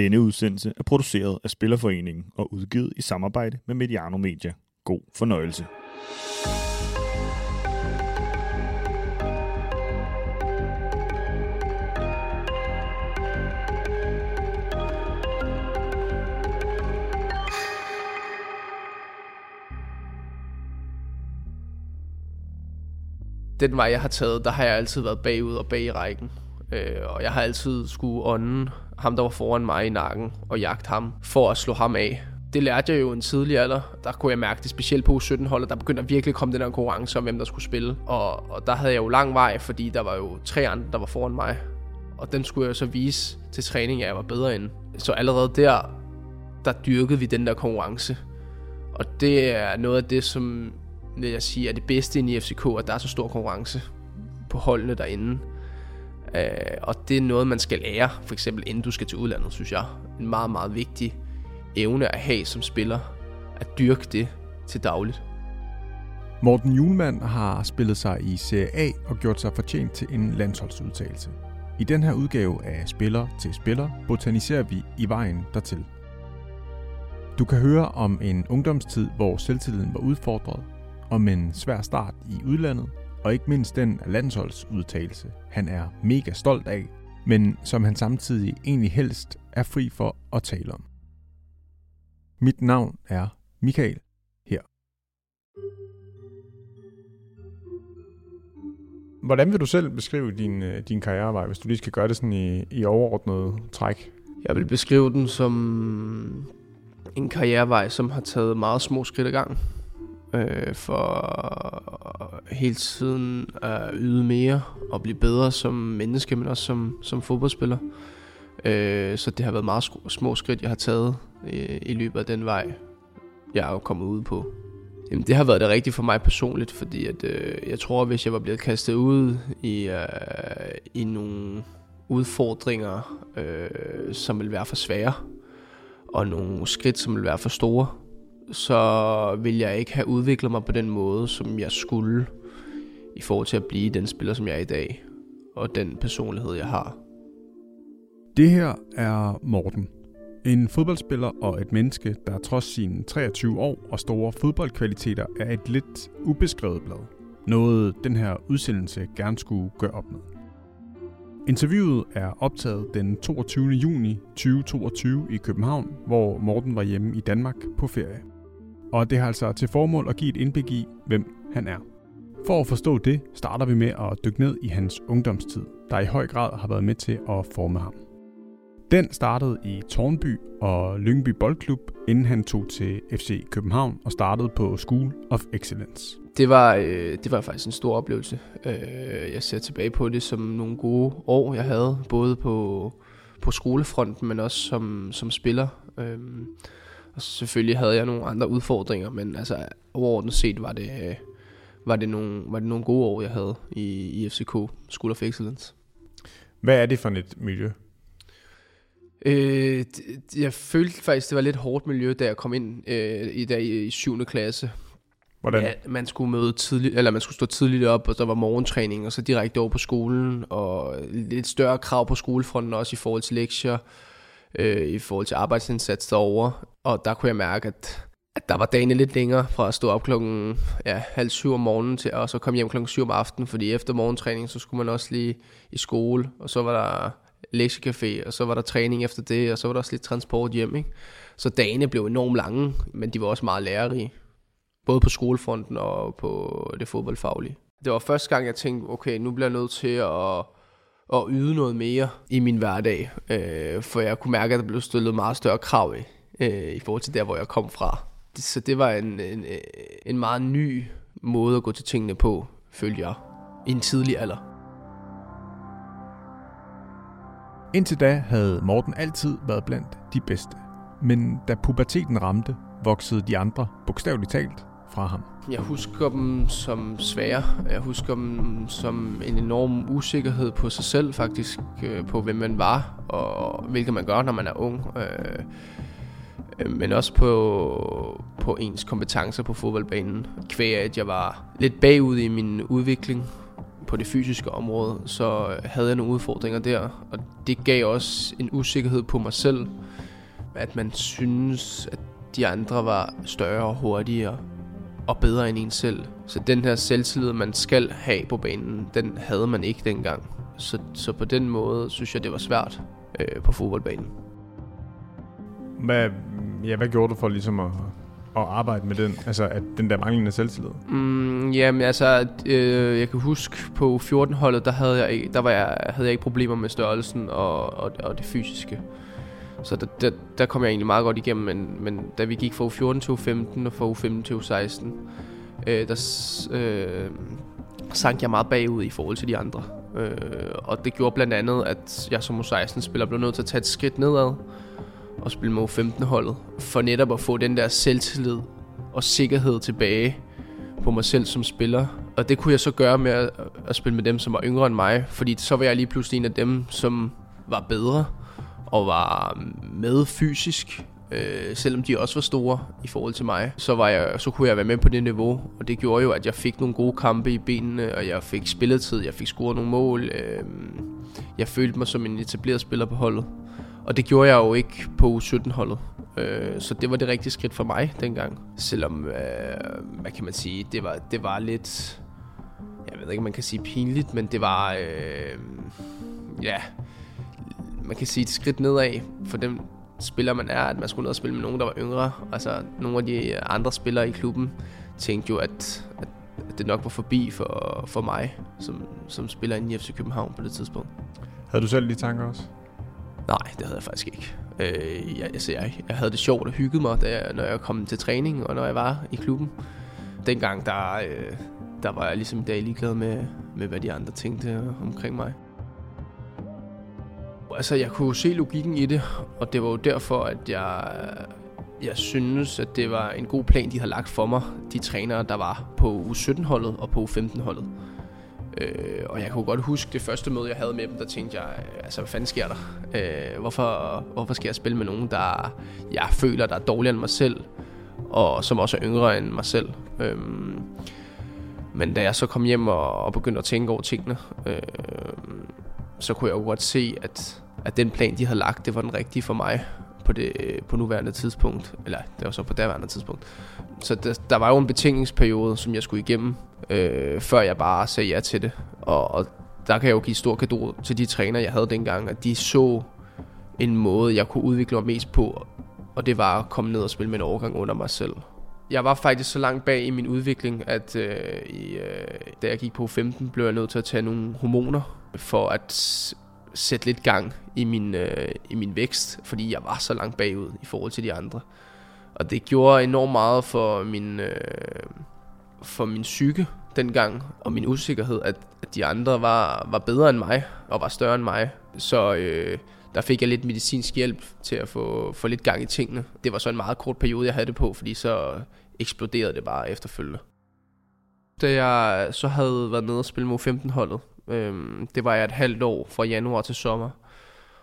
Denne udsendelse er produceret af Spillerforeningen og udgivet i samarbejde med Mediano Media. God fornøjelse. den vej, jeg har taget, der har jeg altid været bagud og bag i rækken. Øh, og jeg har altid skulle ånden ham, der var foran mig i nakken, og jagte ham for at slå ham af. Det lærte jeg jo en tidlig alder. Der kunne jeg mærke det, specielt på 17 holdet der begyndte at virkelig komme den her konkurrence om, hvem der skulle spille. Og, og der havde jeg jo lang vej, fordi der var jo tre andre, der var foran mig. Og den skulle jeg så vise til træning, at jeg var bedre end. Så allerede der, der dyrkede vi den der konkurrence. Og det er noget af det, som vil jeg sige, er det bedste i FCK, at der er så stor konkurrence på holdene derinde. Øh, og det er noget, man skal lære, for eksempel inden du skal til udlandet, synes jeg. En meget, meget vigtig evne at have som spiller, at dyrke det til dagligt. Morten Julemand har spillet sig i Serie A og gjort sig fortjent til en landsholdsudtalelse. I den her udgave af Spiller til Spiller botaniserer vi i vejen dertil. Du kan høre om en ungdomstid, hvor selvtilliden var udfordret, om en svær start i udlandet, og ikke mindst den landsholdsudtalelse, han er mega stolt af, men som han samtidig egentlig helst er fri for at tale om. Mit navn er Michael her. Hvordan vil du selv beskrive din, øh, din karrierevej, hvis du lige skal gøre det sådan i, i overordnet træk? Jeg vil beskrive den som en karrierevej, som har taget meget små skridt ad gangen øh, for hele tiden at yde mere og blive bedre som menneske, men også som, som fodboldspiller. Øh, så det har været meget små skridt, jeg har taget i, i løbet af den vej, jeg er kommet ud på. Jamen, det har været det rigtige for mig personligt, fordi at, øh, jeg tror, hvis jeg var blevet kastet ud i, øh, i nogle udfordringer, øh, som vil være for svære, og nogle skridt, som vil være for store, så vil jeg ikke have udviklet mig på den måde, som jeg skulle, i forhold til at blive den spiller, som jeg er i dag, og den personlighed, jeg har. Det her er Morten. En fodboldspiller og et menneske, der trods sine 23 år og store fodboldkvaliteter er et lidt ubeskrevet blad. Noget den her udsendelse gerne skulle gøre op med. Interviewet er optaget den 22. juni 2022 i København, hvor Morten var hjemme i Danmark på ferie og det har altså til formål at give et indblik i, hvem han er. For at forstå det, starter vi med at dykke ned i hans ungdomstid, der i høj grad har været med til at forme ham. Den startede i Tornby og Lyngby Boldklub, inden han tog til FC København og startede på School of Excellence. Det var, øh, det var faktisk en stor oplevelse. Øh, jeg ser tilbage på det som nogle gode år, jeg havde, både på, på skolefronten, men også som, som spiller. Øh, og selvfølgelig havde jeg nogle andre udfordringer, men altså overordnet set var det, var det, nogle, var det nogle gode år, jeg havde i, i FCK, School of Excellence. Hvad er det for et miljø? Øh, jeg følte faktisk, det var lidt hårdt miljø, da jeg kom ind øh, i dag i 7. klasse. Hvordan? Ja, man skulle møde tidligt, eller man skulle stå tidligt op, og der var morgentræning, og så direkte over på skolen, og lidt større krav på skolefronten også i forhold til lektier øh, i forhold til arbejdsindsats derovre. Og der kunne jeg mærke, at, at der var dagene lidt længere fra at stå op klokken ja, halv syv om morgenen til at så komme hjem klokken syv om aftenen, fordi efter morgentræning, så skulle man også lige i skole, og så var der lektiecafé, og så var der træning efter det, og så var der også lidt transport hjem, ikke? Så dagene blev enormt lange, men de var også meget lærerige. Både på skolefronten og på det fodboldfaglige. Det var første gang, jeg tænkte, okay, nu bliver jeg nødt til at at yde noget mere i min hverdag, øh, for jeg kunne mærke, at der blev stillet meget større krav i, øh, i forhold til der, hvor jeg kom fra. Så det var en, en, en meget ny måde at gå til tingene på, følte jeg, i en tidlig alder. Indtil da havde Morten altid været blandt de bedste. Men da puberteten ramte, voksede de andre bogstaveligt talt fra ham. Jeg husker dem som svære. Jeg husker dem som en enorm usikkerhed på sig selv faktisk, øh, på hvem man var, og hvilket man gør, når man er ung. Øh, øh, men også på, på ens kompetencer på fodboldbanen. Kvæg at jeg var lidt bagud i min udvikling på det fysiske område, så havde jeg nogle udfordringer der, og det gav også en usikkerhed på mig selv, at man synes, at de andre var større og hurtigere og bedre end en selv. Så den her selvtillid, man skal have på banen, den havde man ikke dengang. Så, så på den måde synes jeg, det var svært øh, på fodboldbanen. Hvad, ja, hvad gjorde du for ligesom at, at arbejde med den, altså at den der manglende selvtillid? Mm, jamen altså, øh, jeg kan huske på 14-holdet, der, havde jeg, der var jeg, havde jeg ikke problemer med størrelsen og, og, og det fysiske. Så der, der, der kom jeg egentlig meget godt igennem, men, men da vi gik fra U14 til U15 og fra U15 til U16, øh, der øh, sank jeg meget bagud i forhold til de andre. Øh, og det gjorde blandt andet, at jeg som U16-spiller blev nødt til at tage et skridt nedad og spille med 15 holdet for netop at få den der selvtillid og sikkerhed tilbage på mig selv som spiller. Og det kunne jeg så gøre med at, at spille med dem, som var yngre end mig, fordi så var jeg lige pludselig en af dem, som var bedre og var med fysisk, øh, selvom de også var store i forhold til mig, så, var jeg, så kunne jeg være med på det niveau, og det gjorde jo, at jeg fik nogle gode kampe i benene, og jeg fik spilletid, jeg fik scoret nogle mål. Øh, jeg følte mig som en etableret spiller på holdet, og det gjorde jeg jo ikke på U17-holdet. Øh, så det var det rigtige skridt for mig dengang. Selvom, øh, hvad kan man sige, det var, det var lidt, jeg ved ikke, om man kan sige pinligt, men det var, øh, ja, man kan sige et skridt nedad for dem spiller man er, at man skulle ned og spille med nogen, der var yngre. Altså nogle af de andre spillere i klubben tænkte jo, at, at, at det nok var forbi for, for mig, som, som spiller i FC København på det tidspunkt. Havde du selv de tanker også? Nej, det havde jeg faktisk ikke. Øh, jeg, altså, jeg, jeg havde det sjovt og hyggede mig, da jeg, når jeg kom til træning og når jeg var i klubben. Dengang, der, øh, der var jeg ligesom i dag ligeglad med, med, hvad de andre tænkte omkring mig. Altså, jeg kunne se logikken i det, og det var jo derfor, at jeg, jeg synes, at det var en god plan, de havde lagt for mig, de trænere, der var på U17-holdet og på U15-holdet. Øh, og jeg kunne godt huske det første møde, jeg havde med dem, der tænkte jeg, altså hvad fanden sker der? Øh, hvorfor, hvorfor skal jeg spille med nogen, der jeg føler, der er dårligere end mig selv, og som også er yngre end mig selv? Øh, men da jeg så kom hjem og, og begyndte at tænke over tingene, øh, så kunne jeg jo godt se, at, at den plan, de havde lagt, det var den rigtige for mig på det øh, på nuværende tidspunkt. Eller det var så på daværende tidspunkt. Så der, der var jo en betingningsperiode, som jeg skulle igennem, øh, før jeg bare sagde ja til det. Og, og der kan jeg jo give stor kado til de træner, jeg havde dengang, at de så en måde, jeg kunne udvikle mig mest på, og det var at komme ned og spille med en overgang under mig selv. Jeg var faktisk så langt bag i min udvikling, at øh, i, øh, da jeg gik på 15, blev jeg nødt til at tage nogle hormoner, for at sætte lidt gang i min, øh, i min vækst, fordi jeg var så langt bagud i forhold til de andre. Og det gjorde enormt meget for min, øh, for min psyke dengang, og min usikkerhed, at, at de andre var, var bedre end mig, og var større end mig. Så øh, der fik jeg lidt medicinsk hjælp til at få, få lidt gang i tingene. Det var så en meget kort periode, jeg havde det på, fordi så eksploderede det bare efterfølgende. Da jeg så havde været nede og spille mod 15-holdet, Øhm, det var jeg et halvt år fra januar til sommer.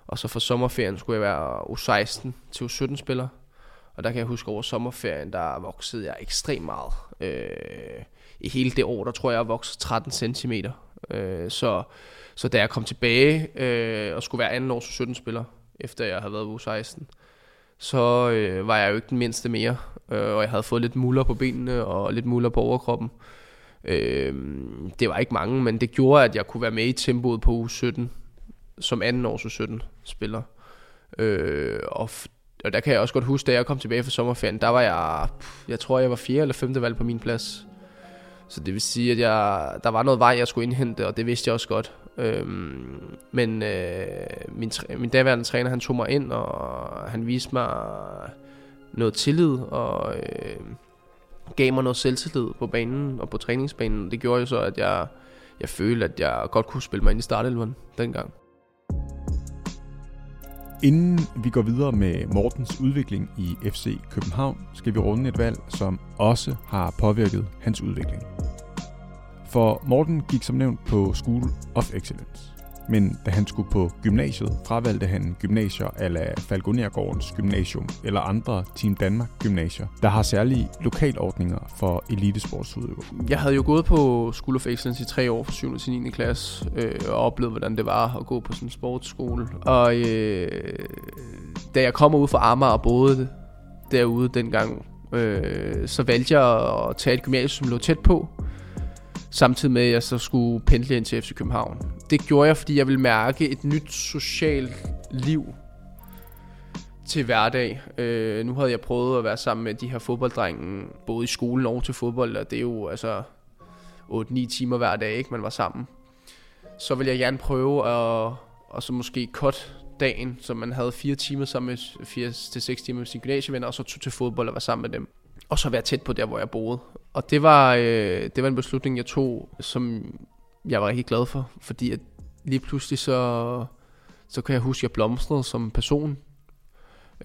Og så for sommerferien skulle jeg være U16 til U17-spiller. Og der kan jeg huske over sommerferien, der voksede jeg ekstremt meget. Øh, I hele det år, der tror jeg, jeg voksede 13 cm. Øh, så, så da jeg kom tilbage øh, og skulle være anden års U17-spiller, efter jeg havde været U16, så øh, var jeg jo ikke den mindste mere. Øh, og jeg havde fået lidt muller på benene og lidt muller på overkroppen. Øh, Øh, det var ikke mange, men det gjorde, at jeg kunne være med i tempoet på U17, som anden års uge 17 spiller. Øh, og, og der kan jeg også godt huske, da jeg kom tilbage fra sommerferien, der var jeg, jeg tror jeg var fjerde eller femte valg på min plads. Så det vil sige, at jeg, der var noget vej, jeg skulle indhente, og det vidste jeg også godt. Øhm, men øh, min, min daværende træner, han tog mig ind, og han viste mig noget tillid, og øh, gav mig noget selvtillid på banen og på træningsbanen. Det gjorde jo så, at jeg, jeg følte, at jeg godt kunne spille mig ind i startelveren dengang. Inden vi går videre med Mortens udvikling i FC København, skal vi runde et valg, som også har påvirket hans udvikling. For Morten gik som nævnt på School of Excellence men da han skulle på gymnasiet, fravalgte han gymnasier ala Falconergårdens Gymnasium eller andre Team Danmark gymnasier, der har særlige lokalordninger for elitesportsudøvere. Jeg havde jo gået på School of Excellence i tre år fra 7. til 9. klasse øh, og oplevet, hvordan det var at gå på sådan en sportsskole. Og øh, da jeg kommer ud fra Amager og boede derude dengang, øh, så valgte jeg at tage et gymnasium, som lå tæt på, samtidig med at jeg så skulle pendle ind til FC København. Det gjorde jeg, fordi jeg ville mærke et nyt socialt liv til hverdag. Øh, nu havde jeg prøvet at være sammen med de her fodbolddrenge, både i skolen og til fodbold, og det er jo altså 8-9 timer hver dag, ikke, man var sammen. Så ville jeg gerne prøve at, og så måske cut dagen, så man havde fire timer sammen med 4 til 6 timer med sine gymnasievenner, og så tog til fodbold og var sammen med dem. Og så være tæt på der, hvor jeg boede. Og det var, øh, det var en beslutning, jeg tog, som jeg var rigtig glad for, fordi at lige pludselig så, så kan jeg huske, at jeg blomstrede som person.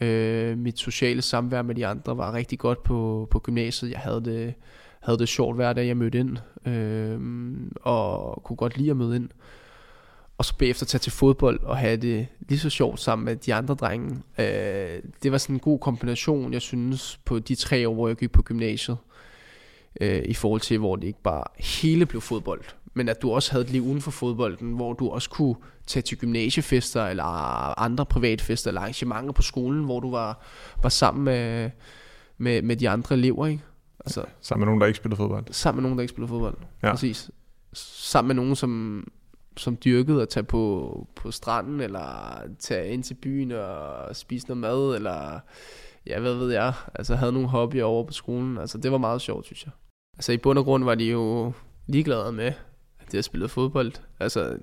Øh, mit sociale samvær med de andre var rigtig godt på, på gymnasiet. Jeg havde det, havde det sjovt hver dag, jeg mødte ind, øh, og kunne godt lide at møde ind. Og så bagefter tage til fodbold og have det lige så sjovt sammen med de andre drenge. Øh, det var sådan en god kombination, jeg synes, på de tre år, hvor jeg gik på gymnasiet. Øh, I forhold til, hvor det ikke bare hele blev fodbold, men at du også havde et liv uden for fodbolden, hvor du også kunne tage til gymnasiefester, eller andre privatfester, eller arrangementer på skolen, hvor du var, var sammen med, med, med de andre elever, ikke? Altså, sammen med nogen, der ikke spiller fodbold? Sammen med nogen, der ikke spiller fodbold, ja. præcis. Sammen med nogen, som, som dyrkede at tage på, på stranden, eller tage ind til byen og spise noget mad, eller ja, hvad ved jeg, altså havde nogle hobbyer over på skolen. Altså det var meget sjovt, synes jeg. Altså i bund og grund var de jo ligeglade med, at jeg spillede fodbold. Altså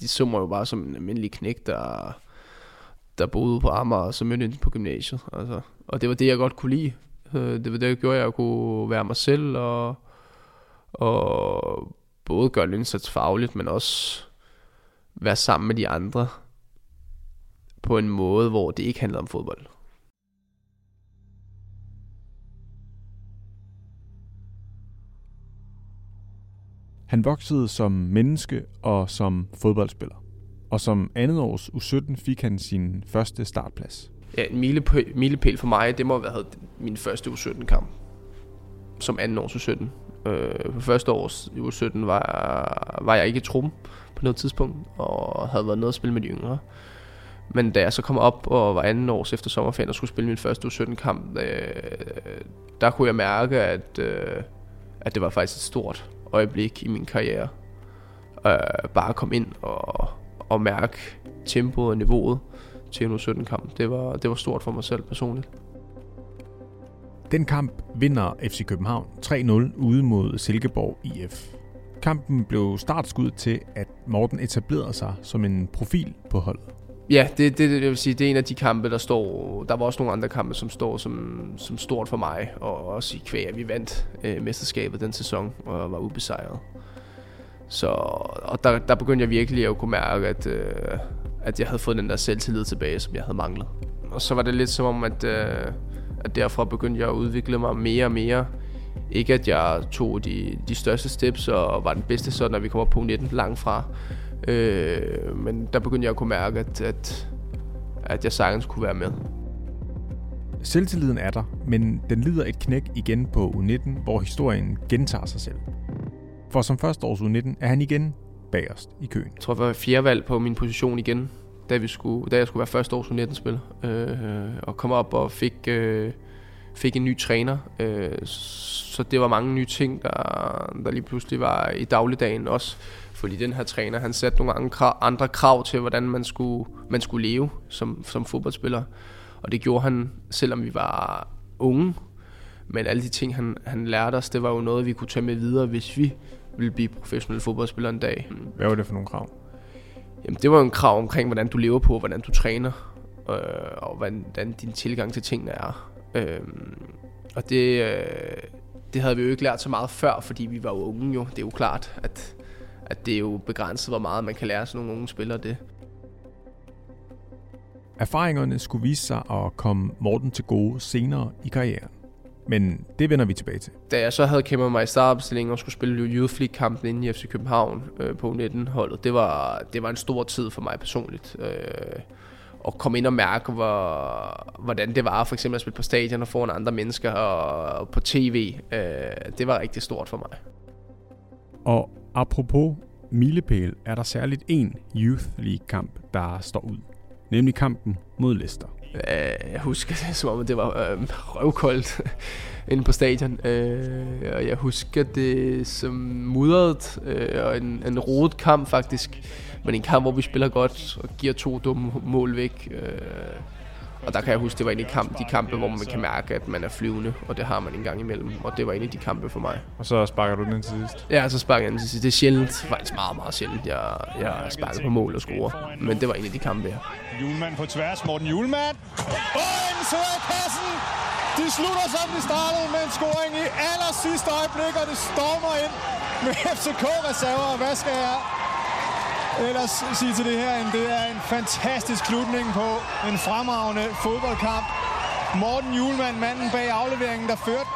de så mig jo bare som en almindelig knæk, der, der boede på Amager, og så mødte ind på gymnasiet. Altså. Og det var det, jeg godt kunne lide. Øh, det var det, jeg gjorde, at jeg kunne være mig selv, og, og både gøre en indsats fagligt, men også være sammen med de andre på en måde, hvor det ikke handler om fodbold. Han voksede som menneske og som fodboldspiller. Og som andet års U17 fik han sin første startplads. Ja, en milepæl, for mig, det må have været min første U17-kamp. Som anden års U17. Øh, på første års U17 var, var jeg ikke i trum på noget tidspunkt, og havde været nede at spille med de yngre. Men da jeg så kom op og var anden års efter sommerferien og skulle spille min første U17-kamp, øh, der kunne jeg mærke, at, øh, at det var faktisk et stort øjeblik i min karriere. Øh, bare at komme ind og, og mærke tempoet og niveauet til en U17-kamp. Det var, det var stort for mig selv personligt. Den kamp vinder FC København 3-0 ude mod Silkeborg IF. Kampen blev startskud til, at Morten etablerede sig som en profil på holdet. Ja, det, det, det, vil sige, det er en af de kampe, der står... Der var også nogle andre kampe, som står som, som stort for mig, og også i kvæg, at vi vandt øh, mesterskabet den sæson, og var ubesejret. Så og der, der begyndte jeg virkelig at kunne mærke, at, øh, at jeg havde fået den der selvtillid tilbage, som jeg havde manglet. Og så var det lidt som om, at, øh, at derfra begyndte jeg at udvikle mig mere og mere. Ikke at jeg tog de, de største steps og var den bedste, så når vi kommer på 19 langt fra. Øh, men der begyndte jeg at kunne mærke, at, at, at jeg sagtens kunne være med. Selvtilliden er der, men den lider et knæk igen på U19, hvor historien gentager sig selv. For som første års U19 er han igen bagerst i køen. Jeg tror, jeg var fjerde valg på min position igen, da, vi skulle, da jeg skulle være første års U19-spiller. Øh, og kom op og fik, øh, fik en ny træner. Øh, så det var mange nye ting, der, der lige pludselig var i dagligdagen også. Fordi den her træner, han satte nogle andre krav, andre krav til, hvordan man skulle, man skulle leve som, som fodboldspiller. Og det gjorde han, selvom vi var unge. Men alle de ting, han, han lærte os, det var jo noget, vi kunne tage med videre, hvis vi ville blive professionelle fodboldspillere en dag. Hvad var det for nogle krav? Jamen, det var jo en krav omkring, hvordan du lever på, hvordan du træner, øh, og hvordan din tilgang til tingene er. Øh, og det, øh, det havde vi jo ikke lært så meget før, fordi vi var jo unge jo. Det er jo klart, at at det er jo begrænset, hvor meget man kan lære sådan nogle unge spillere det. Erfaringerne skulle vise sig at komme Morten til gode senere i karrieren. Men det vender vi tilbage til. Da jeg så havde kæmpet mig i startopstillingen og skulle spille Youth League-kampen inde i FC København øh, på 19-holdet, det var, det var en stor tid for mig personligt. Øh, at komme ind og mærke, hvor, hvordan det var for eksempel at spille på stadion og foran andre mennesker og, og på tv. Øh, det var rigtig stort for mig. Og apropos milepæl, er der særligt en Youth League-kamp, der står ud. Nemlig kampen mod Leicester. Øh, jeg husker det, som om det var øh, røvkoldt inde på stadion. Øh, og jeg husker det som mudret øh, og en, en rodet kamp faktisk. Men en kamp, hvor vi spiller godt og giver to dumme mål væk. Øh, og der kan jeg huske, det var en af kamp, de kampe, hvor man kan mærke, at man er flyvende, og det har man en gang imellem. Og det var en af de kampe for mig. Og så sparker du den ind til sidst? Ja, så sparker jeg den til sidst. Det er sjældent, faktisk meget, meget sjældent, jeg, jeg sparker på mål og scorer. Men det var en af de kampe, her. Julemand på tværs, Morten Julemand. Og en kassen. De slutter som de startede med en scoring i aller sidste øjeblik, og det stormer ind med FCK-reserver. Hvad skal jeg ellers sige til det her? Det er en fantastisk slutning på en fremragende fodboldkamp. Morten Julemand, manden bag afleveringen, der førte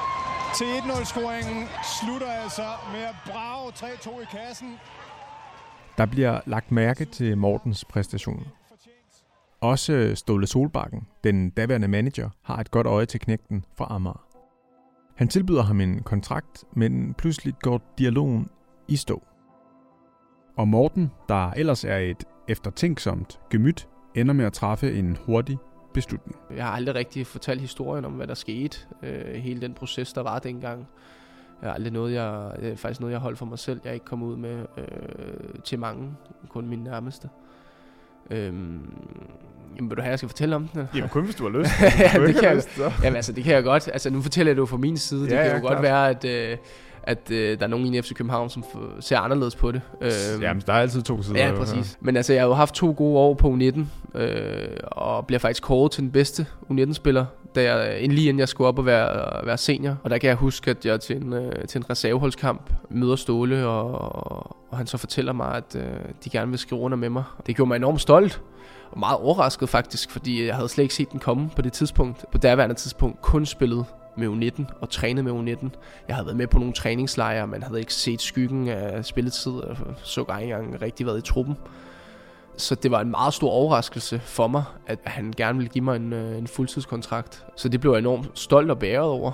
til 1-0-scoringen, slutter altså med at brage 3-2 i kassen. Der bliver lagt mærke til Mortens præstation. Også Ståle Solbakken, den daværende manager, har et godt øje til knægten fra Amager. Han tilbyder ham en kontrakt, men pludselig går dialogen i stå. Og Morten, der ellers er et eftertænksomt gemyt, ender med at træffe en hurtig beslutning. Jeg har aldrig rigtig fortalt historien om, hvad der skete. Øh, hele den proces, der var dengang. Jeg har aldrig noget, jeg, det er faktisk noget, jeg holdt for mig selv. Jeg er ikke kommet ud med øh, til mange, kun mine nærmeste. Øhm, jamen, vil du have, jeg skal fortælle om den? Jamen kun hvis du har lyst. ja, det kan, jeg, lyst, så. jamen, altså, det kan jeg godt. Altså, nu fortæller jeg det jo fra min side. Det Ja, kan ja, jo godt klart. være, at, øh, at øh, der er nogen i FC København, som ser anderledes på det. Øhm, Jamen, der er altid to sider. Ja, præcis. Men altså, jeg har jo haft to gode år på U19, øh, og bliver faktisk kåret til den bedste U19-spiller, da jeg, inden lige inden jeg skulle op og være, være senior. Og der kan jeg huske, at jeg til en, øh, til en reserveholdskamp møder Ståle, og, og han så fortæller mig, at øh, de gerne vil skrive under med mig. Det gjorde mig enormt stolt, og meget overrasket faktisk, fordi jeg havde slet ikke set den komme på det tidspunkt. På daværende tidspunkt kun spillet med U19 og trænet med U19. Jeg havde været med på nogle træningslejre, men havde ikke set skyggen af spilletid, og så ikke engang rigtig været i truppen. Så det var en meget stor overraskelse for mig, at han gerne ville give mig en, øh, en fuldtidskontrakt. Så det blev jeg enormt stolt og bæret over.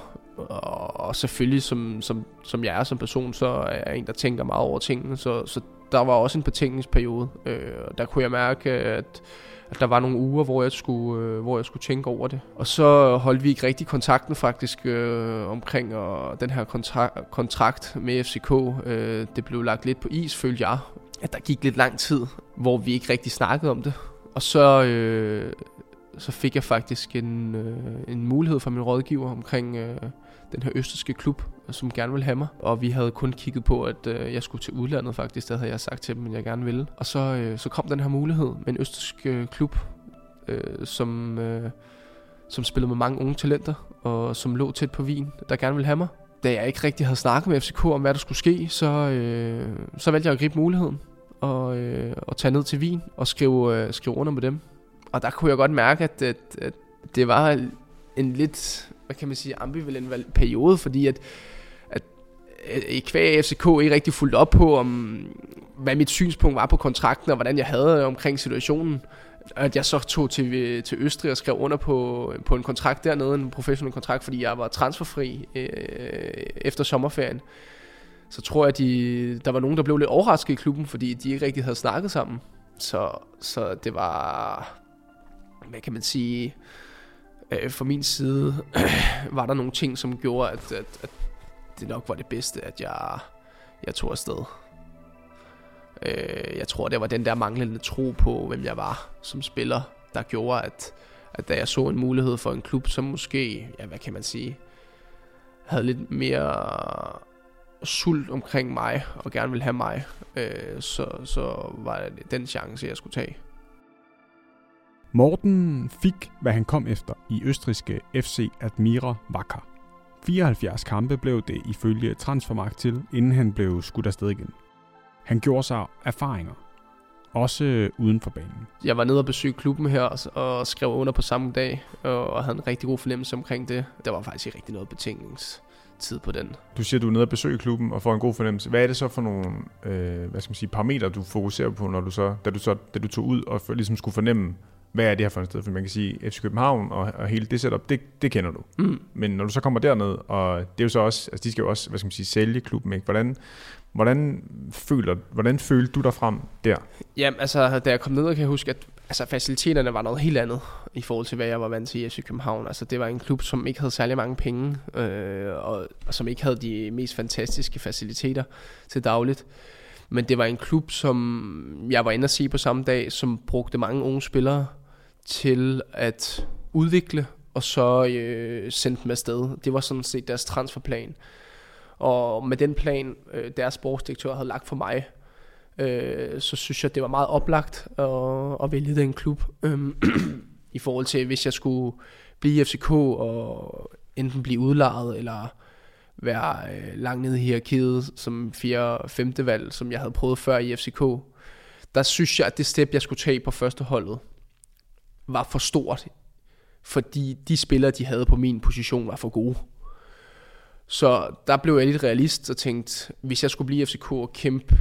Og, selvfølgelig, som, som, som jeg er som person, så er jeg en, der tænker meget over tingene. Så, så der var også en betænkningsperiode. Øh, og der kunne jeg mærke, at, at der var nogle uger, hvor jeg, skulle, øh, hvor jeg skulle tænke over det. Og så holdt vi ikke rigtig kontakten faktisk øh, omkring og den her kontra- kontrakt med FCK. Øh, det blev lagt lidt på is, følte jeg. At der gik lidt lang tid, hvor vi ikke rigtig snakkede om det. Og så, øh, så fik jeg faktisk en, øh, en mulighed fra min rådgiver omkring øh, den her østerske klub, øh, som gerne ville have mig. Og vi havde kun kigget på, at øh, jeg skulle til udlandet faktisk. Der havde jeg sagt til dem, at jeg gerne ville. Og så, øh, så kom den her mulighed med en østersk øh, klub, øh, som, øh, som spillede med mange unge talenter, og som lå tæt på Wien, der gerne ville have mig. Da jeg ikke rigtig havde snakket med FCK om, hvad der skulle ske, så, øh, så valgte jeg at gribe muligheden og, øh, og tage ned til Wien og skrive, øh, skrive under med dem. Og der kunne jeg godt mærke, at, at, at det var en lidt, hvad kan man sige, ambivalent periode, fordi at, at øh, i kvæg FCK ikke rigtig fulgte op på, om, hvad mit synspunkt var på kontrakten, og hvordan jeg havde omkring situationen. At jeg så tog til, til Østrig og skrev under på, på en kontrakt dernede, en professionel kontrakt, fordi jeg var transferfri øh, efter sommerferien. Så tror jeg, de, der var nogen, der blev lidt overrasket i klubben, fordi de ikke rigtig havde snakket sammen. Så, så det var, hvad kan man sige, øh, fra min side var der nogle ting, som gjorde, at, at, at det nok var det bedste, at jeg, jeg tog afsted. Øh, jeg tror, det var den der manglende tro på, hvem jeg var som spiller, der gjorde, at, at da jeg så en mulighed for en klub, som måske, ja, hvad kan man sige, havde lidt mere sult omkring mig, og gerne ville have mig, øh, så, så var det den chance, jeg skulle tage. Morten fik, hvad han kom efter i østriske FC Admira Wacker. 74 kampe blev det ifølge Transfermarkt til, inden han blev skudt afsted igen. Han gjorde sig erfaringer. også uden for banen. Jeg var nede og besøgte klubben her og, skrev under på samme dag, og, havde en rigtig god fornemmelse omkring det. Der var faktisk ikke rigtig noget betænkningstid på den. Du siger, du er nede og besøge klubben og får en god fornemmelse. Hvad er det så for nogle øh, hvad skal man sige, parametre, du fokuserer på, når du så, da, du så, da du tog ud og for, ligesom skulle fornemme, hvad er det her for et sted? For man kan sige, FC København og, og hele det setup, det, det kender du. Mm. Men når du så kommer derned, og det er jo så også, altså de skal jo også, hvad skal man sige, sælge klubben, ikke? Hvordan, hvordan, føler, hvordan følte du dig frem der? Jamen, altså, da jeg kom ned, kan jeg huske, at altså, faciliteterne var noget helt andet i forhold til, hvad jeg var vant til i FC København. Altså, det var en klub, som ikke havde særlig mange penge, øh, og, og som ikke havde de mest fantastiske faciliteter til dagligt. Men det var en klub, som jeg var inde at se på samme dag, som brugte mange unge spillere til at udvikle, og så øh, sendte dem afsted. Det var sådan set deres transferplan. Og med den plan, øh, deres sportsdirektør havde lagt for mig, øh, så synes jeg, det var meget oplagt at, at vælge den klub. Øh, I forhold til, hvis jeg skulle blive i FCK og enten blive udlejet, eller være øh, langt nede i hierarkiet som 4. femte valg, som jeg havde prøvet før i FCK, der synes jeg, at det step, jeg skulle tage på første holdet, var for stort. Fordi de spillere, de havde på min position, var for gode. Så der blev jeg lidt realist og tænkte, hvis jeg skulle blive FCK og kæmpe,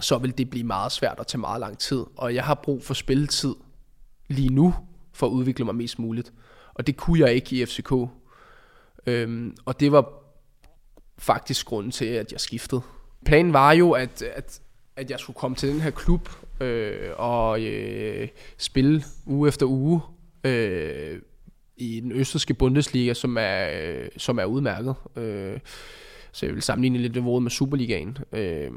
så ville det blive meget svært og tage meget lang tid. Og jeg har brug for spilletid lige nu, for at udvikle mig mest muligt. Og det kunne jeg ikke i FCK. Øhm, og det var faktisk grunden til, at jeg skiftede. Planen var jo, at, at, at jeg skulle komme til den her klub øh, og øh, spille uge efter uge øh, i den østrigske Bundesliga, som er, øh, som er udmærket. Øh, så jeg vil sammenligne lidt niveauet med Superligaen. Øh,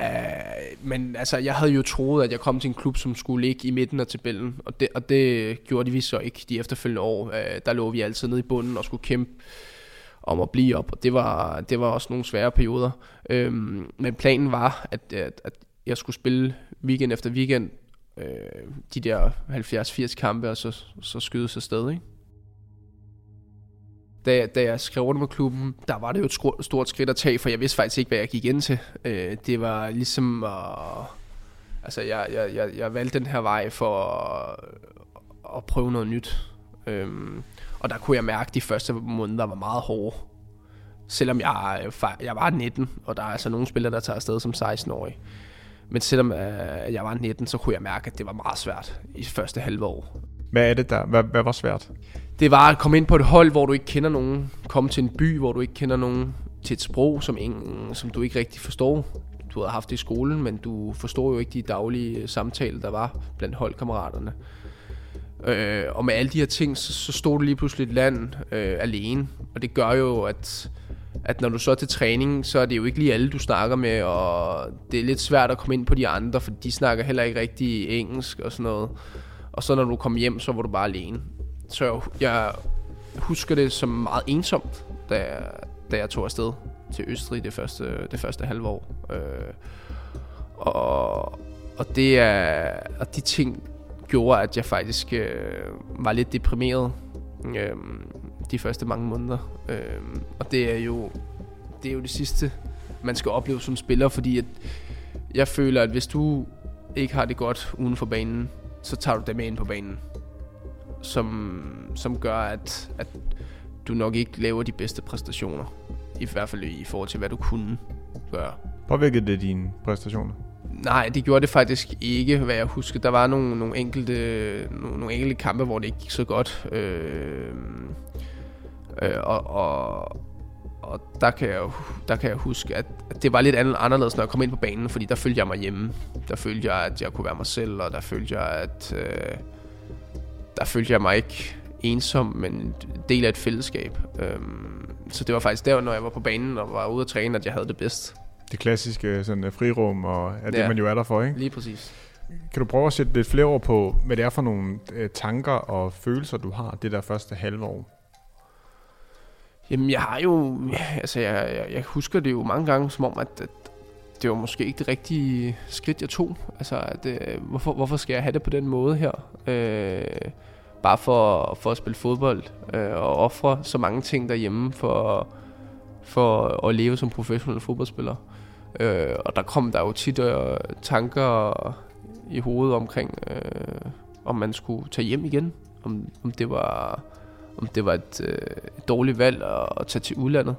Uh, men altså, jeg havde jo troet, at jeg kom til en klub, som skulle ligge i midten af tabellen, og det, og det gjorde de vi så ikke de efterfølgende år. Uh, der lå vi altid nede i bunden og skulle kæmpe om at blive op, og det var, det var også nogle svære perioder. Øhm, men planen var, at, at, at jeg skulle spille weekend efter weekend, øh, de der 70-80 kampe, og så, så skyde sig sted, ikke? da, da jeg skrev under med klubben, der var det jo et stort skridt at tage, for jeg vidste faktisk ikke, hvad jeg gik ind til. Øh, det var ligesom at... Altså, jeg, jeg, jeg, jeg valgte den her vej for at, at prøve noget nyt. Øhm, og der kunne jeg mærke, at de første måneder var meget hårde. Selvom jeg, jeg var 19, og der er altså nogle spillere, der tager afsted som 16-årig. Men selvom øh, jeg var 19, så kunne jeg mærke, at det var meget svært i første halve år. Hvad er det der? Hvad, hvad var svært? Det var at komme ind på et hold, hvor du ikke kender nogen. Komme til en by, hvor du ikke kender nogen. Til et sprog, som, ingen, som du ikke rigtig forstår. Du havde haft det i skolen, men du forstår jo ikke de daglige samtaler, der var blandt holdkammeraterne. Øh, og med alle de her ting, så, så stod du lige pludselig et land øh, alene. Og det gør jo, at, at når du så er til træning, så er det jo ikke lige alle, du snakker med. Og det er lidt svært at komme ind på de andre, for de snakker heller ikke rigtig engelsk og sådan noget. Og så når du kommer hjem, så var du bare alene. Så jeg, jeg husker det som meget ensomt, da jeg, da jeg tog afsted til Østrig det første, det første halve år. Øh, og, og, det er, og de ting gjorde, at jeg faktisk øh, var lidt deprimeret øh, de første mange måneder. Øh, og det er jo det er jo det sidste, man skal opleve som spiller, fordi at jeg føler, at hvis du ikke har det godt uden for banen, så tager du det med ind på banen som, som gør, at, at du nok ikke laver de bedste præstationer. I hvert fald i forhold til, hvad du kunne gøre. Påvirkede det dine præstationer? Nej, det gjorde det faktisk ikke, hvad jeg husker. Der var nogle, nogle, enkelte, nogle, nogle enkelte kampe, hvor det ikke gik så godt. Øh, øh, og, og, og der kan, jeg, der kan jeg huske, at, det var lidt anderledes, når jeg kom ind på banen, fordi der følte jeg mig hjemme. Der følte jeg, at jeg kunne være mig selv, og der følte jeg, at... Øh, der følte jeg mig ikke ensom, men del af et fællesskab. Øhm, så det var faktisk der, når jeg var på banen og var ude at træne, at jeg havde det bedst. Det klassiske sådan, uh, frirum, og er det, ja. man jo er der for, ikke? Lige præcis. Kan du prøve at sætte lidt flere ord på, hvad det er for nogle uh, tanker og følelser, du har det der første halve år? Jamen, jeg har jo... Altså, jeg, jeg, jeg husker det jo mange gange, som om, at, at det var måske ikke det rigtige skridt, jeg tog. Altså, at, øh, hvorfor, hvorfor skal jeg have det på den måde her? Øh, bare for, for at spille fodbold øh, og ofre så mange ting derhjemme for, for at leve som professionel fodboldspiller. Øh, Øh, og der kom der jo tit øh, tanker i hovedet omkring, øh, om man skulle tage hjem igen. Om, om det var om det var et, øh, et dårligt valg at, at tage til udlandet.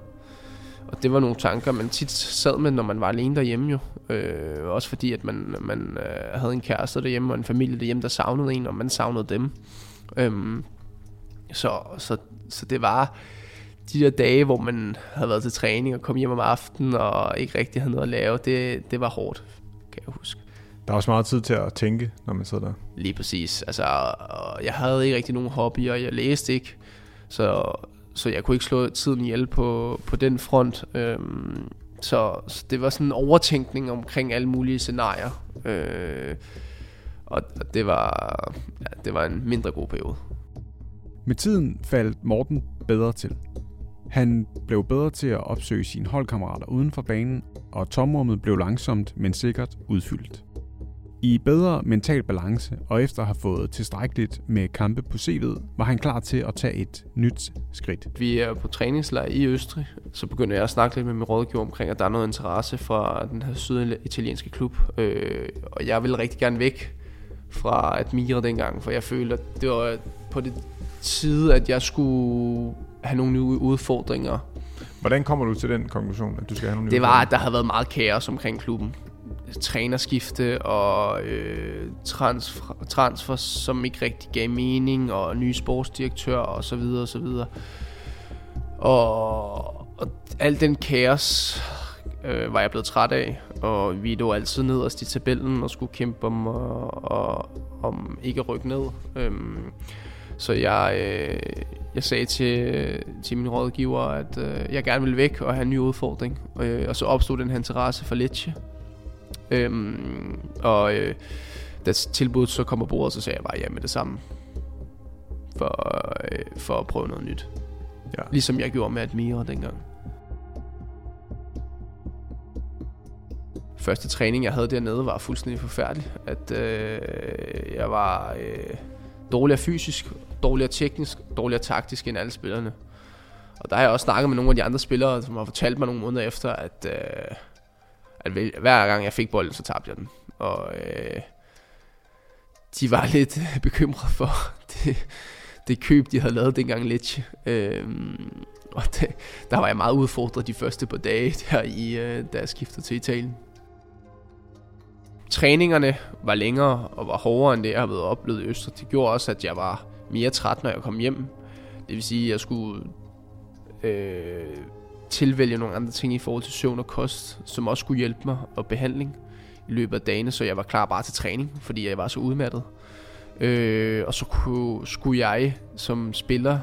Og det var nogle tanker, man tit sad med, når man var alene derhjemme jo. Øh, også fordi, at man, man øh, havde en kæreste derhjemme og en familie derhjemme, der savnede en, og man savnede dem. Øh, så, så, så det var de der dage, hvor man havde været til træning og kom hjem om aftenen og ikke rigtig havde noget at lave, det, det var hårdt, kan jeg huske. Der er også meget tid til at tænke, når man sidder der. Lige præcis. Altså, jeg havde ikke rigtig nogen hobbyer, jeg læste ikke, så, så jeg kunne ikke slå tiden ihjel på, på den front. Øhm, så, så det var sådan en overtænkning omkring alle mulige scenarier. Øh, og det var, ja, det var en mindre god periode. Med tiden faldt Morten bedre til. Han blev bedre til at opsøge sine holdkammerater uden for banen, og tomrummet blev langsomt, men sikkert udfyldt. I bedre mental balance og efter at have fået tilstrækkeligt med kampe på CV'et, var han klar til at tage et nyt skridt. Vi er på træningslejr i Østrig, så begynder jeg at snakke lidt med min rådgiver omkring, at der er noget interesse fra den her syditalienske klub. Øh, og jeg vil rigtig gerne væk fra Admira dengang, for jeg følte, at det var på det tid, at jeg skulle have nogle nye udfordringer. Hvordan kommer du til den konklusion, at du skal have nogle nye Det var, at der havde været meget kaos omkring klubben. Trænerskifte og øh, transfer, transfer, som ikke rigtig gav mening, og nye sportsdirektør og så videre og så videre. Og, og al den kaos øh, var jeg blevet træt af, og vi lå altid nederst i tabellen og skulle kæmpe om, og, og, om ikke at rykke ned. Øhm, så jeg, øh, jeg sagde til, til min rådgiver, at øh, jeg gerne ville væk og have en ny udfordring. Øh, og så opstod den her interesse for Lecce. Øhm, og øh, da tilbuddet så kom på bordet, så sagde jeg bare ja med det samme. For, øh, for at prøve noget nyt. Ja. Ligesom jeg gjorde med Admira dengang. Første træning, jeg havde dernede, var fuldstændig forfærdelig. At øh, jeg var øh, dårligere fysisk, dårligere teknisk, dårligere taktisk end alle spillerne. Og der har jeg også snakket med nogle af de andre spillere, som har fortalt mig nogle måneder efter, at, øh, at hver gang jeg fik bolden, så tabte jeg den. Og øh, de var lidt bekymret for det, det køb, de havde lavet dengang Lecce. Øh, og det, der var jeg meget udfordret de første par dage, der i, øh, da jeg skiftede til Italien. Træningerne var længere og var hårdere end det, jeg havde oplevet i Østrig. Det gjorde også, at jeg var mere træt, når jeg kom hjem. Det vil sige, at jeg skulle øh, tilvælge nogle andre ting i forhold til søvn og kost, som også skulle hjælpe mig, og behandling i løbet af dagene, så jeg var klar bare til træning, fordi jeg var så udmattet. Øh, og så kunne, skulle jeg som spiller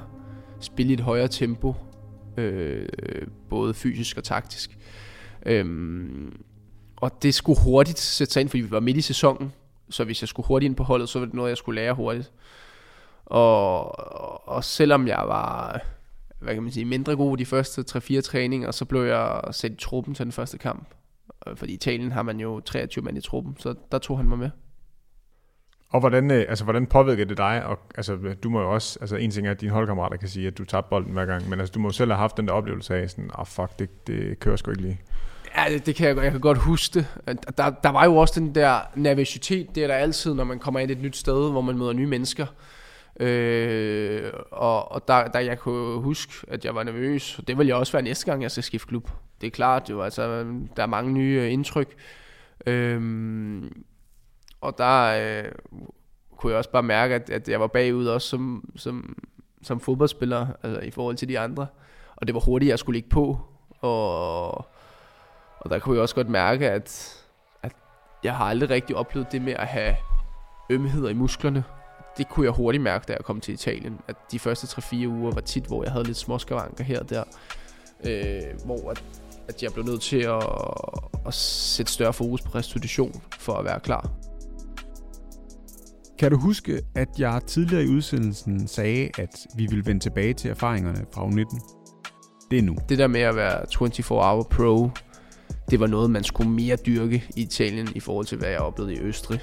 spille i et højere tempo, øh, både fysisk og taktisk. Øh, og det skulle hurtigt sætte sig ind, fordi vi var midt i sæsonen, så hvis jeg skulle hurtigt ind på holdet, så var det noget, jeg skulle lære hurtigt. Og, og selvom jeg var hvad kan man sige, mindre god de første 3-4 træninger, så blev jeg sat i truppen til den første kamp. Fordi i Italien har man jo 23 mand i truppen, så der tog han mig med. Og hvordan, øh, altså, hvordan påvirker det dig? Og, altså, du må jo også, altså en ting er, at dine holdkammerater kan sige, at du tabte bolden hver gang, men altså, du må jo selv have haft den der oplevelse af sådan, ah oh, fuck, det, det kører sgu ikke lige. Ja, det, det kan jeg, jeg kan godt huske det. Der, der var jo også den der nervøsitet, det er der altid, når man kommer ind et nyt sted, hvor man møder nye mennesker. Øh, og og der, der jeg kunne huske, at jeg var nervøs. Det vil jeg også være næste gang, jeg skal skifte klub. Det er klart jo, altså, der er mange nye øh, indtryk. Øh, og der øh, kunne jeg også bare mærke, at, at jeg var bagud også som, som, som fodboldspiller, altså i forhold til de andre. Og det var hurtigt, jeg skulle ligge på. Og, og der kunne jeg også godt mærke, at, at jeg har aldrig rigtig oplevet det med at have ømheder i musklerne det kunne jeg hurtigt mærke, da jeg kom til Italien. At de første 3-4 uger var tit, hvor jeg havde lidt småskavanker her og der. Øh, hvor at, at jeg blev nødt til at, at sætte større fokus på restitution for at være klar. Kan du huske, at jeg tidligere i udsendelsen sagde, at vi ville vende tilbage til erfaringerne fra U19? Det er nu. Det der med at være 24-hour pro, det var noget, man skulle mere dyrke i Italien i forhold til, hvad jeg oplevede i Østrig.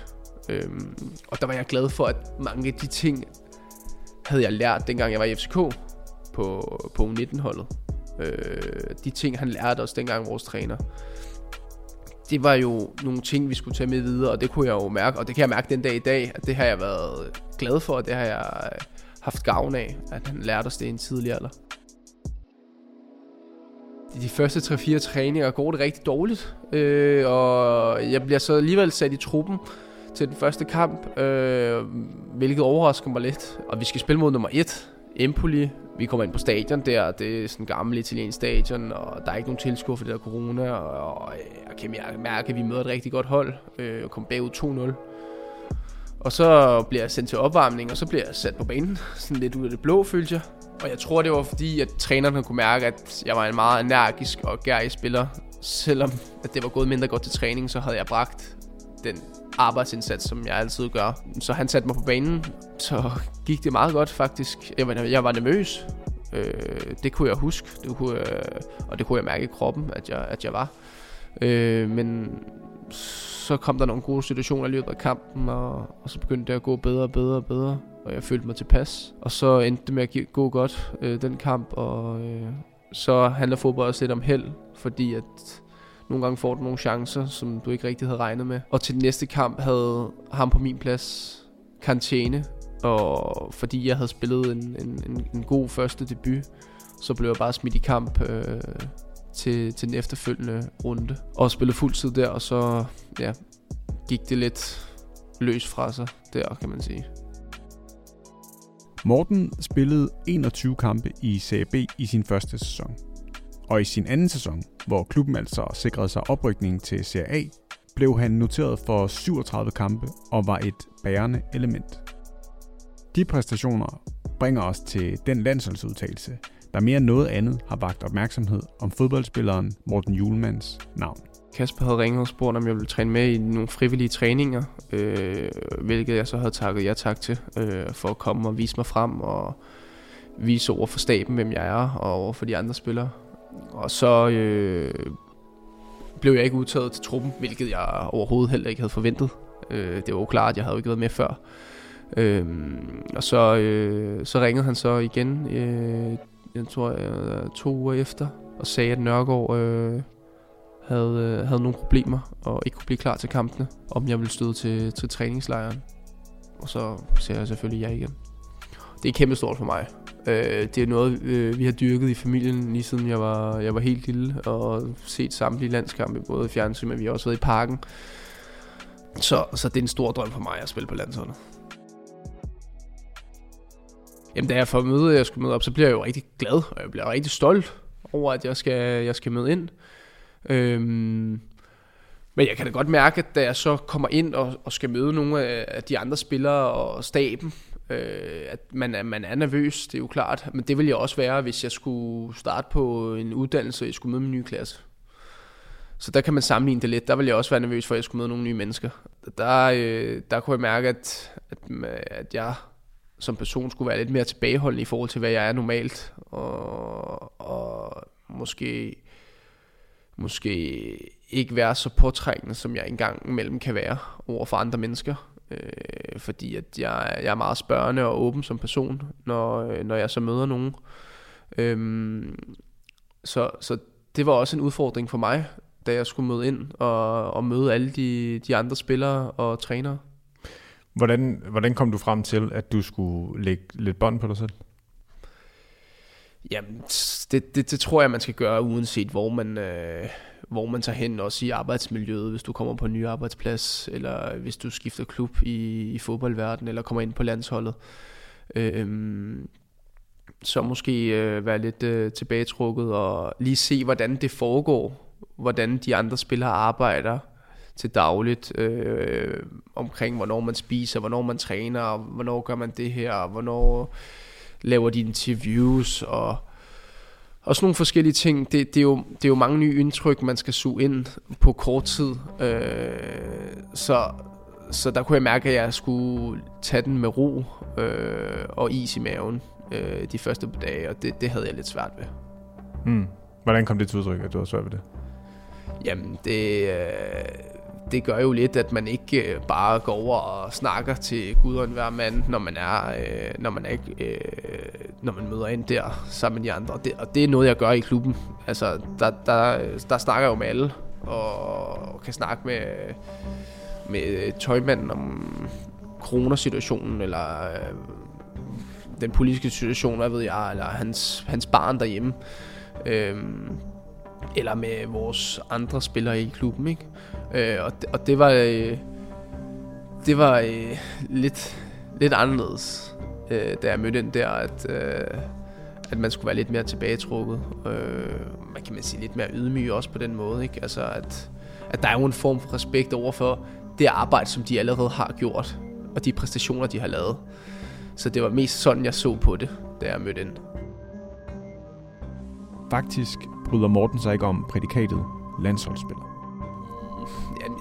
Øhm, og der var jeg glad for, at mange af de ting havde jeg lært, dengang jeg var i FCK på, på U19-holdet. Øh, de ting, han lærte os dengang, vores træner, det var jo nogle ting, vi skulle tage med videre, og det kunne jeg jo mærke, og det kan jeg mærke den dag i dag, at det har jeg været glad for, og det har jeg øh, haft gavn af, at han lærte os det i en tidlig alder. De første 3-4 træninger går det rigtig dårligt, øh, og jeg bliver så alligevel sat i truppen til den første kamp, øh, hvilket overrasker mig lidt. Og vi skal spille mod nummer 1, Empoli. Vi kommer ind på stadion der, det er sådan en gammel italiensk stadion, og der er ikke nogen tilskuer for det der corona, og jeg kan mærke, at vi møder et rigtig godt hold, øh, og kommer bagud 2-0. Og så bliver jeg sendt til opvarmning, og så bliver jeg sat på banen, sådan lidt ud af det blå, følte jeg. Og jeg tror, det var fordi, at trænerne kunne mærke, at jeg var en meget energisk og gærig spiller. Selvom at det var gået mindre godt til træning, så havde jeg bragt den arbejdsindsats, som jeg altid gør. Så han satte mig på banen, så gik det meget godt faktisk. Jeg var, jeg var nervøs. Øh, det kunne jeg huske, det kunne øh, og det kunne jeg mærke i kroppen, at jeg, at jeg var. Øh, men så kom der nogle gode situationer i løbet af kampen, og, og så begyndte det at gå bedre og bedre og bedre, og jeg følte mig tilpas. Og så endte det med at gå godt, øh, den kamp, og øh, så handler fodbold også lidt om held, fordi at nogle gange får du nogle chancer, som du ikke rigtig havde regnet med. Og til den næste kamp havde ham på min plads karantæne, og fordi jeg havde spillet en, en, en, en god første debut, så blev jeg bare smidt i kamp øh, til, til den efterfølgende runde. Og spillede fuld tid der, og så ja, gik det lidt løs fra sig der, kan man sige. Morten spillede 21 kampe i CAB i sin første sæson. Og i sin anden sæson, hvor klubben altså sikrede sig oprykningen til Serie A, blev han noteret for 37 kampe og var et bærende element. De præstationer bringer os til den landsholdsudtalelse, der mere end noget andet har vagt opmærksomhed om fodboldspilleren Morten Julemands navn. Kasper havde ringet og spurgt, om jeg ville træne med i nogle frivillige træninger, øh, hvilket jeg så havde takket ja tak til, øh, for at komme og vise mig frem og vise over for staben, hvem jeg er, og over for de andre spillere. Og så øh, blev jeg ikke udtaget til truppen, hvilket jeg overhovedet heller ikke havde forventet. Øh, det var jo klart, at jeg havde ikke været med før. Øh, og så, øh, så ringede han så igen, øh, jeg tror øh, to uger efter, og sagde, at Nørgaard øh, havde, øh, havde nogle problemer og ikke kunne blive klar til kampene, om jeg ville støde til, til træningslejren. Og så sagde jeg selvfølgelig ja igen. Det er kæmpe stort for mig. Øh, det er noget, øh, vi har dyrket i familien lige siden jeg var, jeg var helt lille, og set samtlige landskampe, både i fjernsyn, men vi har også været i parken. Så, så det er en stor drøm for mig at spille på landsholdet. Jamen, da jeg får møde, jeg skulle møde op, så bliver jeg jo rigtig glad, og jeg bliver rigtig stolt over, at jeg skal, jeg skal møde ind. Øhm, men jeg kan da godt mærke, at da jeg så kommer ind og, og skal møde nogle af de andre spillere og staben, øh, at man er, man er nervøs, det er jo klart. Men det ville jeg også være, hvis jeg skulle starte på en uddannelse, og jeg skulle møde min nye klasse. Så der kan man sammenligne det lidt. Der ville jeg også være nervøs for, at jeg skulle møde nogle nye mennesker. Der, øh, der kunne jeg mærke, at, at, at jeg som person skulle være lidt mere tilbageholdende i forhold til, hvad jeg er normalt. Og, og måske, måske ikke være så påtrængende, som jeg engang imellem kan være over for andre mennesker. Øh, fordi at jeg, jeg er meget spørgende og åben som person, når, når jeg så møder nogen. Øh, så, så det var også en udfordring for mig, da jeg skulle møde ind og, og møde alle de, de andre spillere og trænere. Hvordan, hvordan kom du frem til, at du skulle lægge lidt bånd på dig selv? Jamen, det, det, det tror jeg, man skal gøre, uanset hvor man, øh, hvor man tager hen, også i arbejdsmiljøet, hvis du kommer på en ny arbejdsplads, eller hvis du skifter klub i, i fodboldverdenen, eller kommer ind på landsholdet. Øhm, så måske øh, være lidt øh, tilbagetrukket og lige se, hvordan det foregår, hvordan de andre spillere arbejder, til dagligt øh, omkring, hvornår man spiser, hvornår man træner, hvornår gør man det her, hvornår laver de interviews og og sådan nogle forskellige ting. Det, det, er jo, det er jo mange nye indtryk, man skal suge ind på kort tid. Øh, så, så der kunne jeg mærke, at jeg skulle tage den med ro øh, og is i maven øh, de første dage, og det, det havde jeg lidt svært ved. Mm. Hvordan kom det til udtryk, at du havde svært ved det? Jamen, det... Øh, det gør jo lidt, at man ikke øh, bare går over og snakker til Gud og enhver mand, når man er, øh, når man er, øh, når man møder ind der sammen med de andre. Og det, og det er noget, jeg gør i klubben. Altså, der, der, der snakker jeg jo med alle, og kan snakke med, med tøjmanden om coronasituationen, eller øh, den politiske situation, hvad ved jeg, eller hans, hans barn derhjemme. Øh, eller med vores andre spillere i klubben, ikke? Øh, og, det, og det var... Øh, det var øh, lidt, lidt anderledes, øh, da jeg mødte den der, at, øh, at man skulle være lidt mere tilbagetrukket. Øh, man kan man sige lidt mere ydmyg også på den måde, ikke? Altså, at, at der er jo en form for respekt over for det arbejde, som de allerede har gjort, og de præstationer, de har lavet. Så det var mest sådan, jeg så på det, da jeg mødte ind. Faktisk bryder Morten sig ikke om prædikatet landsholdsspiller.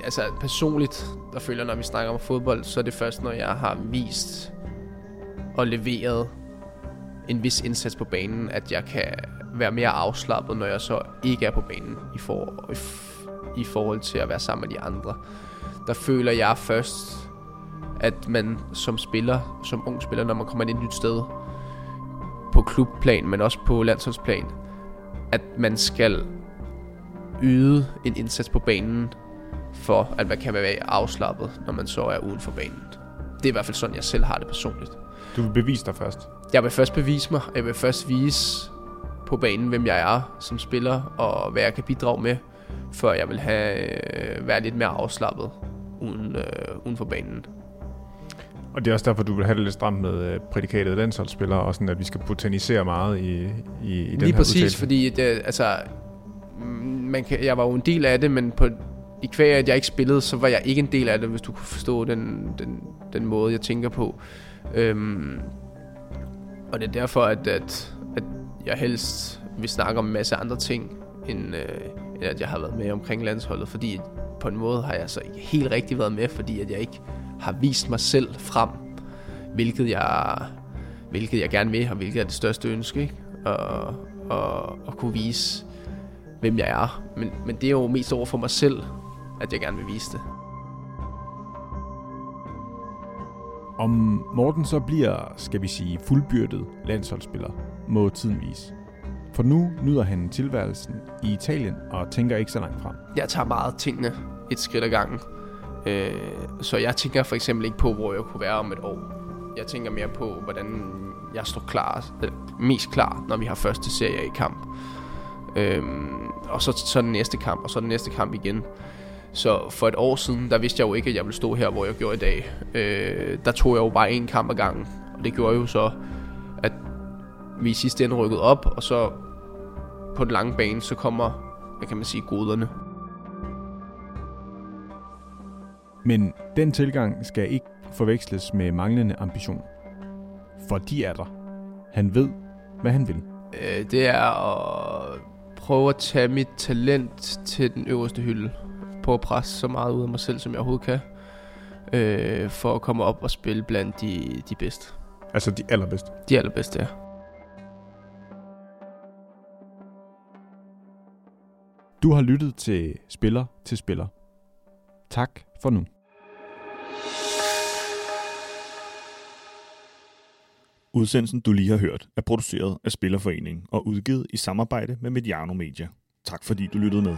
Altså personligt, der føler når vi snakker om fodbold, så er det først, når jeg har vist og leveret en vis indsats på banen, at jeg kan være mere afslappet, når jeg så ikke er på banen i, for, i, i forhold til at være sammen med de andre. Der føler jeg først, at man som spiller, som ung spiller, når man kommer ind et nyt sted, på klubplan, men også på landsholdsplan, at man skal yde en indsats på banen, for at man kan være afslappet, når man så er uden for banen. Det er i hvert fald sådan, jeg selv har det personligt. Du vil bevise dig først. Jeg vil først bevise mig. Jeg vil først vise på banen, hvem jeg er som spiller, og hvad jeg kan bidrage med, før jeg vil have, øh, være lidt mere afslappet uden, øh, uden for banen. Og det er også derfor, du vil have det lidt stramt med øh, prædikatet landsholdsspillere, og sådan, at vi skal botanisere meget i, i, i den Lige her præcis, udtalelse. fordi det, altså, mm, man kan, jeg var jo en del af det, men på, i kvæg, at jeg ikke spillede, så var jeg ikke en del af det, hvis du kunne forstå den, den, den måde, jeg tænker på. Øhm, og det er derfor, at, at, at jeg helst vil snakke om en masse andre ting, end, øh, end at jeg har været med omkring landsholdet. Fordi på en måde har jeg så ikke helt rigtig været med, fordi at jeg ikke har vist mig selv frem, hvilket jeg, hvilket jeg gerne vil, og hvilket er det største ønske. Ikke? Og, og, og kunne vise, hvem jeg er. Men, men det er jo mest over for mig selv, at jeg gerne vil vise det. Om Morten så bliver, skal vi sige, fuldbyrdet landsholdsspiller, må tiden vise. For nu nyder han tilværelsen i Italien og tænker ikke så langt frem. Jeg tager meget tingene et skridt ad gangen. Øh, så jeg tænker for eksempel ikke på, hvor jeg kunne være om et år. Jeg tænker mere på, hvordan jeg står klar, eller mest klar, når vi har første serie i kamp. Øh, og så, så den næste kamp, og så den næste kamp igen. Så for et år siden, der vidste jeg jo ikke, at jeg ville stå her, hvor jeg gjorde i dag. Øh, der tog jeg jo bare en kamp ad gangen. Og det gjorde jo så, at vi i sidste ende rykkede op, og så på den lange bane, så kommer, hvad kan man sige, goderne. Men den tilgang skal ikke forveksles med manglende ambition. For de er der. Han ved, hvad han vil. Øh, det er at prøve at tage mit talent til den øverste hylde. Prøve at presse så meget ud af mig selv, som jeg overhovedet kan. Øh, for at komme op og spille blandt de, de bedste. Altså de allerbedste. De allerbedste, ja. Du har lyttet til Spiller til Spiller. Tak for nu. Udsendelsen, du lige har hørt, er produceret af Spillerforeningen og udgivet i samarbejde med Mediano Media. Tak fordi du lyttede med.